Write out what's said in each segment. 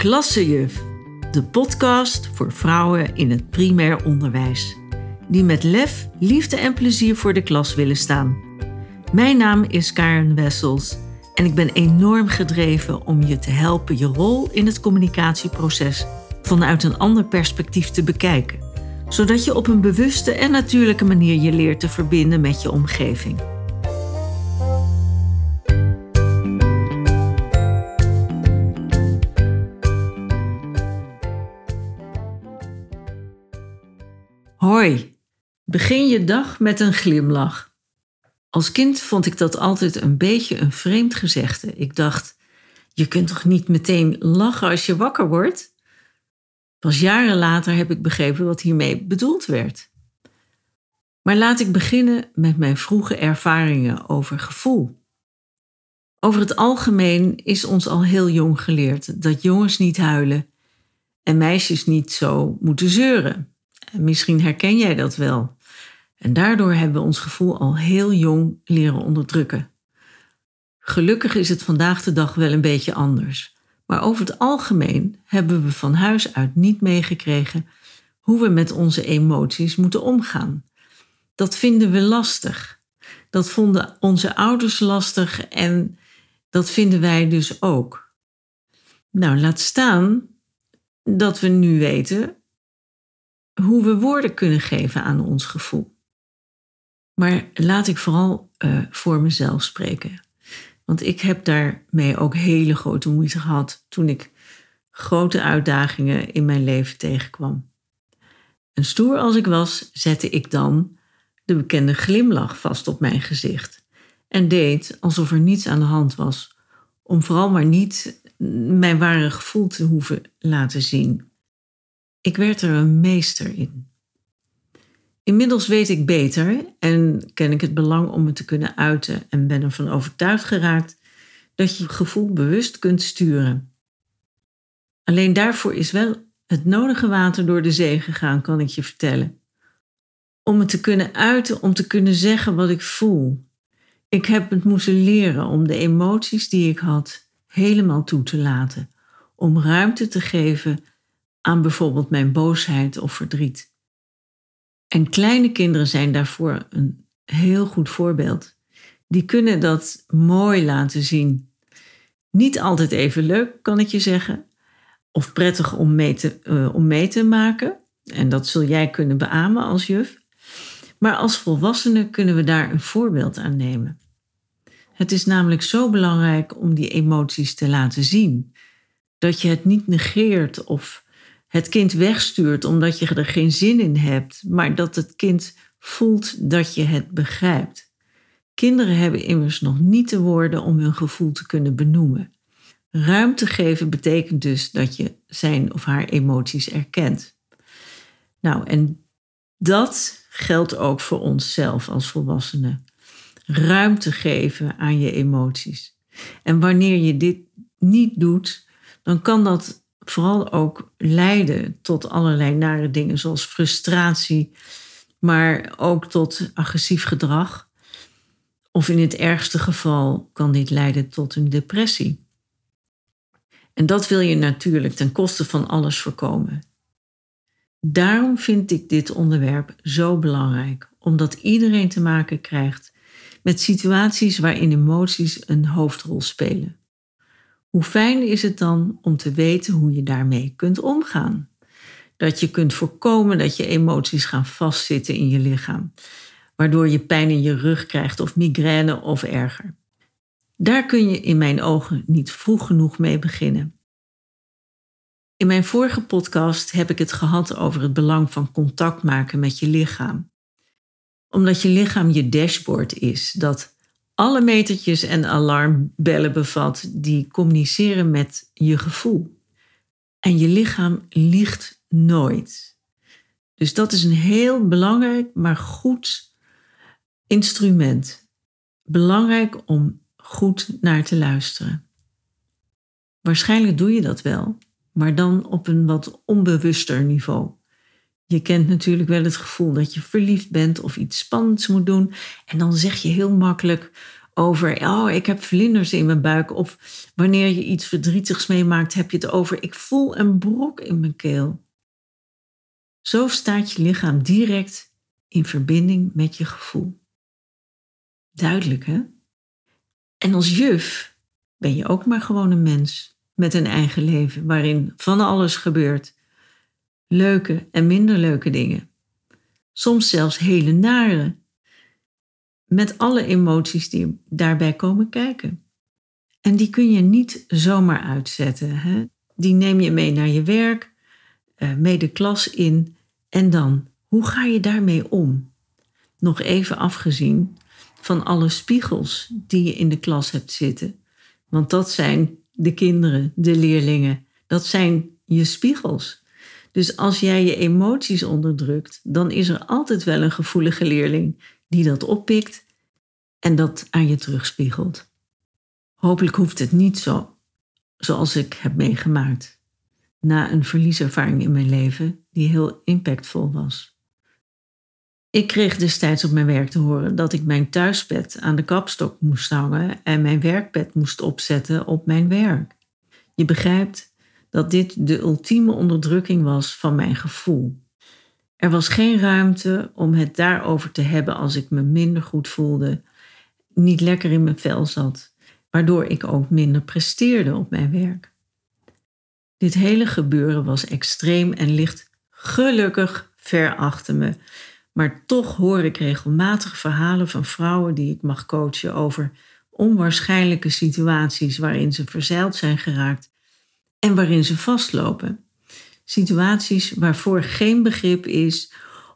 Klassejuf, de podcast voor vrouwen in het primair onderwijs. Die met lef, liefde en plezier voor de klas willen staan. Mijn naam is Karen Wessels en ik ben enorm gedreven om je te helpen je rol in het communicatieproces vanuit een ander perspectief te bekijken. Zodat je op een bewuste en natuurlijke manier je leert te verbinden met je omgeving. Hoi, begin je dag met een glimlach. Als kind vond ik dat altijd een beetje een vreemd gezegde. Ik dacht, je kunt toch niet meteen lachen als je wakker wordt? Pas jaren later heb ik begrepen wat hiermee bedoeld werd. Maar laat ik beginnen met mijn vroege ervaringen over gevoel. Over het algemeen is ons al heel jong geleerd dat jongens niet huilen en meisjes niet zo moeten zeuren. Misschien herken jij dat wel. En daardoor hebben we ons gevoel al heel jong leren onderdrukken. Gelukkig is het vandaag de dag wel een beetje anders. Maar over het algemeen hebben we van huis uit niet meegekregen hoe we met onze emoties moeten omgaan. Dat vinden we lastig. Dat vonden onze ouders lastig en dat vinden wij dus ook. Nou, laat staan dat we nu weten hoe we woorden kunnen geven aan ons gevoel. Maar laat ik vooral uh, voor mezelf spreken. Want ik heb daarmee ook hele grote moeite gehad toen ik grote uitdagingen in mijn leven tegenkwam. En stoer als ik was, zette ik dan de bekende glimlach vast op mijn gezicht en deed alsof er niets aan de hand was, om vooral maar niet mijn ware gevoel te hoeven laten zien. Ik werd er een meester in. Inmiddels weet ik beter en ken ik het belang om het te kunnen uiten en ben ervan overtuigd geraakt dat je gevoel bewust kunt sturen. Alleen daarvoor is wel het nodige water door de zee gegaan, kan ik je vertellen. Om het te kunnen uiten, om te kunnen zeggen wat ik voel. Ik heb het moeten leren om de emoties die ik had helemaal toe te laten, om ruimte te geven aan bijvoorbeeld mijn boosheid of verdriet. En kleine kinderen zijn daarvoor een heel goed voorbeeld. Die kunnen dat mooi laten zien. Niet altijd even leuk, kan ik je zeggen, of prettig om mee te, uh, om mee te maken. En dat zul jij kunnen beamen als juf. Maar als volwassenen kunnen we daar een voorbeeld aan nemen. Het is namelijk zo belangrijk om die emoties te laten zien. Dat je het niet negeert of het kind wegstuurt omdat je er geen zin in hebt, maar dat het kind voelt dat je het begrijpt. Kinderen hebben immers nog niet de woorden om hun gevoel te kunnen benoemen. Ruimte geven betekent dus dat je zijn of haar emoties erkent. Nou, en dat geldt ook voor onszelf als volwassenen. Ruimte geven aan je emoties. En wanneer je dit niet doet, dan kan dat vooral ook leiden tot allerlei nare dingen, zoals frustratie, maar ook tot agressief gedrag. Of in het ergste geval kan dit leiden tot een depressie. En dat wil je natuurlijk ten koste van alles voorkomen. Daarom vind ik dit onderwerp zo belangrijk, omdat iedereen te maken krijgt met situaties waarin emoties een hoofdrol spelen. Hoe fijn is het dan om te weten hoe je daarmee kunt omgaan? Dat je kunt voorkomen dat je emoties gaan vastzitten in je lichaam, waardoor je pijn in je rug krijgt of migraine of erger. Daar kun je in mijn ogen niet vroeg genoeg mee beginnen. In mijn vorige podcast heb ik het gehad over het belang van contact maken met je lichaam. Omdat je lichaam je dashboard is, dat alle metertjes en alarmbellen bevat die communiceren met je gevoel. En je lichaam liegt nooit. Dus dat is een heel belangrijk, maar goed instrument. Belangrijk om goed naar te luisteren. Waarschijnlijk doe je dat wel, maar dan op een wat onbewuster niveau. Je kent natuurlijk wel het gevoel dat je verliefd bent of iets spannends moet doen. En dan zeg je heel makkelijk: over, oh, ik heb vlinders in mijn buik. Of wanneer je iets verdrietigs meemaakt, heb je het over, ik voel een brok in mijn keel. Zo staat je lichaam direct in verbinding met je gevoel. Duidelijk, hè? En als juf ben je ook maar gewoon een mens met een eigen leven waarin van alles gebeurt. Leuke en minder leuke dingen. Soms zelfs hele nare. Met alle emoties die daarbij komen kijken. En die kun je niet zomaar uitzetten. Hè? Die neem je mee naar je werk, eh, mee de klas in. En dan, hoe ga je daarmee om? Nog even afgezien van alle spiegels die je in de klas hebt zitten. Want dat zijn de kinderen, de leerlingen. Dat zijn je spiegels. Dus als jij je emoties onderdrukt, dan is er altijd wel een gevoelige leerling die dat oppikt en dat aan je terugspiegelt. Hopelijk hoeft het niet zo, zoals ik heb meegemaakt. Na een verlieservaring in mijn leven die heel impactvol was. Ik kreeg destijds op mijn werk te horen dat ik mijn thuisbed aan de kapstok moest hangen en mijn werkbed moest opzetten op mijn werk. Je begrijpt dat dit de ultieme onderdrukking was van mijn gevoel. Er was geen ruimte om het daarover te hebben als ik me minder goed voelde, niet lekker in mijn vel zat, waardoor ik ook minder presteerde op mijn werk. Dit hele gebeuren was extreem en ligt gelukkig ver achter me maar toch hoor ik regelmatig verhalen van vrouwen die ik mag coachen over onwaarschijnlijke situaties waarin ze verzeild zijn geraakt en waarin ze vastlopen. Situaties waarvoor geen begrip is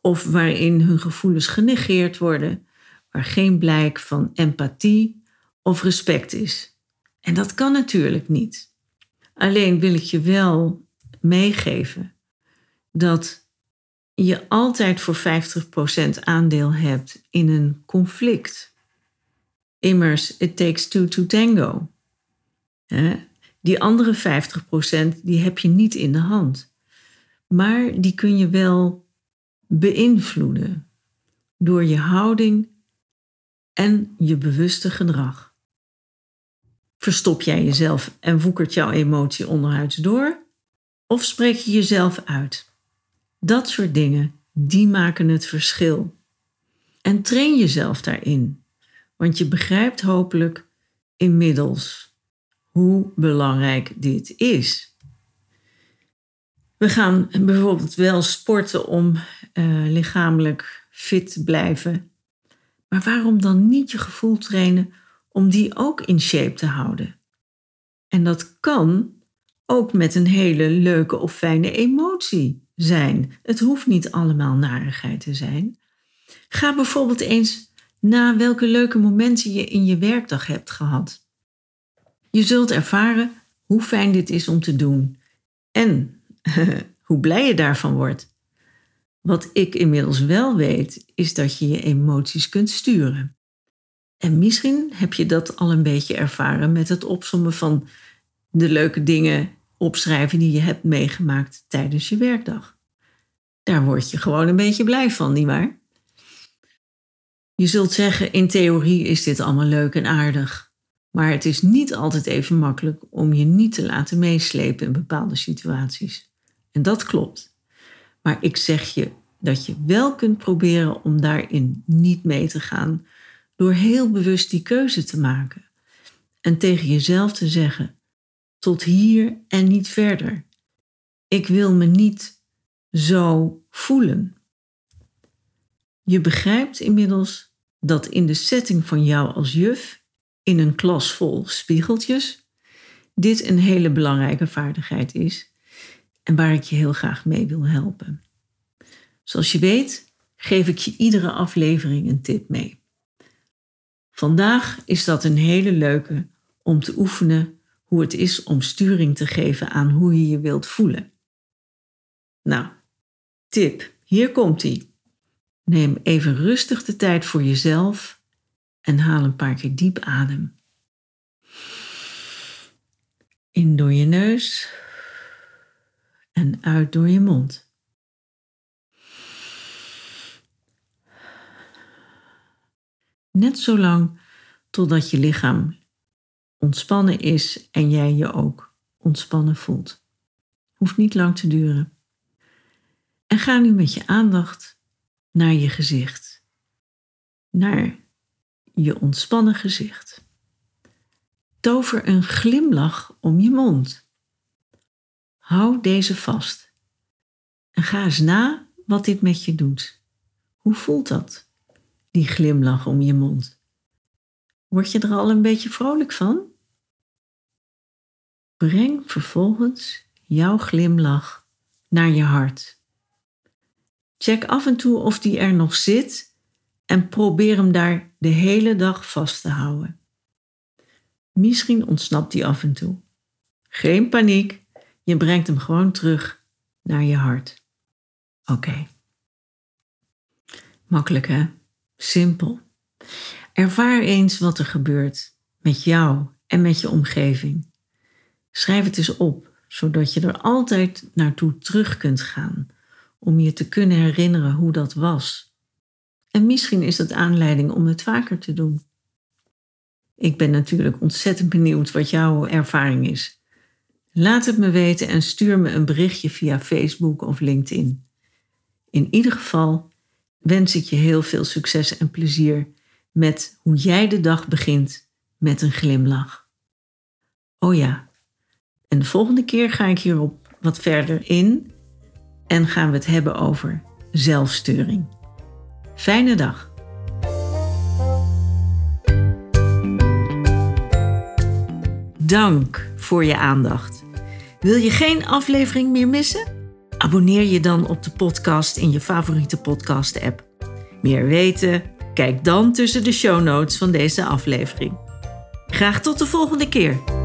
of waarin hun gevoelens genegeerd worden, waar geen blijk van empathie of respect is. En dat kan natuurlijk niet. Alleen wil ik je wel meegeven dat je altijd voor 50% aandeel hebt in een conflict. Immers, it takes two to tango. Die andere 50% die heb je niet in de hand. Maar die kun je wel beïnvloeden door je houding en je bewuste gedrag. Verstop jij jezelf en woekert jouw emotie onderhuids door? Of spreek je jezelf uit? Dat soort dingen, die maken het verschil. En train jezelf daarin, want je begrijpt hopelijk inmiddels hoe belangrijk dit is. We gaan bijvoorbeeld wel sporten om uh, lichamelijk fit te blijven. Maar waarom dan niet je gevoel trainen om die ook in shape te houden? En dat kan ook met een hele leuke of fijne emotie zijn. Het hoeft niet allemaal narigheid te zijn. Ga bijvoorbeeld eens na welke leuke momenten je in je werkdag hebt gehad. Je zult ervaren hoe fijn dit is om te doen en hoe blij je daarvan wordt. Wat ik inmiddels wel weet, is dat je je emoties kunt sturen. En misschien heb je dat al een beetje ervaren met het opsommen van de leuke dingen opschrijven die je hebt meegemaakt tijdens je werkdag. Daar word je gewoon een beetje blij van, nietwaar? Je zult zeggen, in theorie is dit allemaal leuk en aardig. Maar het is niet altijd even makkelijk om je niet te laten meeslepen in bepaalde situaties. En dat klopt. Maar ik zeg je dat je wel kunt proberen om daarin niet mee te gaan door heel bewust die keuze te maken. En tegen jezelf te zeggen: tot hier en niet verder. Ik wil me niet zo voelen. Je begrijpt inmiddels dat in de setting van jou als juf, in een klas vol spiegeltjes, dit een hele belangrijke vaardigheid is en waar ik je heel graag mee wil helpen. Zoals je weet, geef ik je iedere aflevering een tip mee. Vandaag is dat een hele leuke om te oefenen hoe het is om sturing te geven aan hoe je je wilt voelen. Nou, tip, hier komt ie. Neem even rustig de tijd voor jezelf en haal een paar keer diep adem. In door je neus en uit door je mond. Net zo lang totdat je lichaam ontspannen is en jij je ook ontspannen voelt. Hoeft niet lang te duren. En ga nu met je aandacht naar je gezicht. Naar je ontspannen gezicht. Tover een glimlach om je mond. Hou deze vast. En ga eens na wat dit met je doet. Hoe voelt dat? Die glimlach om je mond. Word je er al een beetje vrolijk van? Breng vervolgens jouw glimlach naar je hart. Check af en toe of die er nog zit en probeer hem daar de hele dag vast te houden. Misschien ontsnapt die af en toe. Geen paniek, je brengt hem gewoon terug naar je hart. Oké. Makkelijk hè? Simpel. Ervaar eens wat er gebeurt met jou en met je omgeving. Schrijf het eens op, zodat je er altijd naartoe terug kunt gaan om je te kunnen herinneren hoe dat was. En misschien is dat aanleiding om het vaker te doen. Ik ben natuurlijk ontzettend benieuwd wat jouw ervaring is. Laat het me weten en stuur me een berichtje via Facebook of LinkedIn. In ieder geval wens ik je heel veel succes en plezier met hoe jij de dag begint met een glimlach. Oh ja, en de volgende keer ga ik hierop wat verder in en gaan we het hebben over zelfsturing. Fijne dag. Dank voor je aandacht. Wil je geen aflevering meer missen? Abonneer je dan op de podcast in je favoriete podcast-app. Meer weten? Kijk dan tussen de show notes van deze aflevering. Graag tot de volgende keer.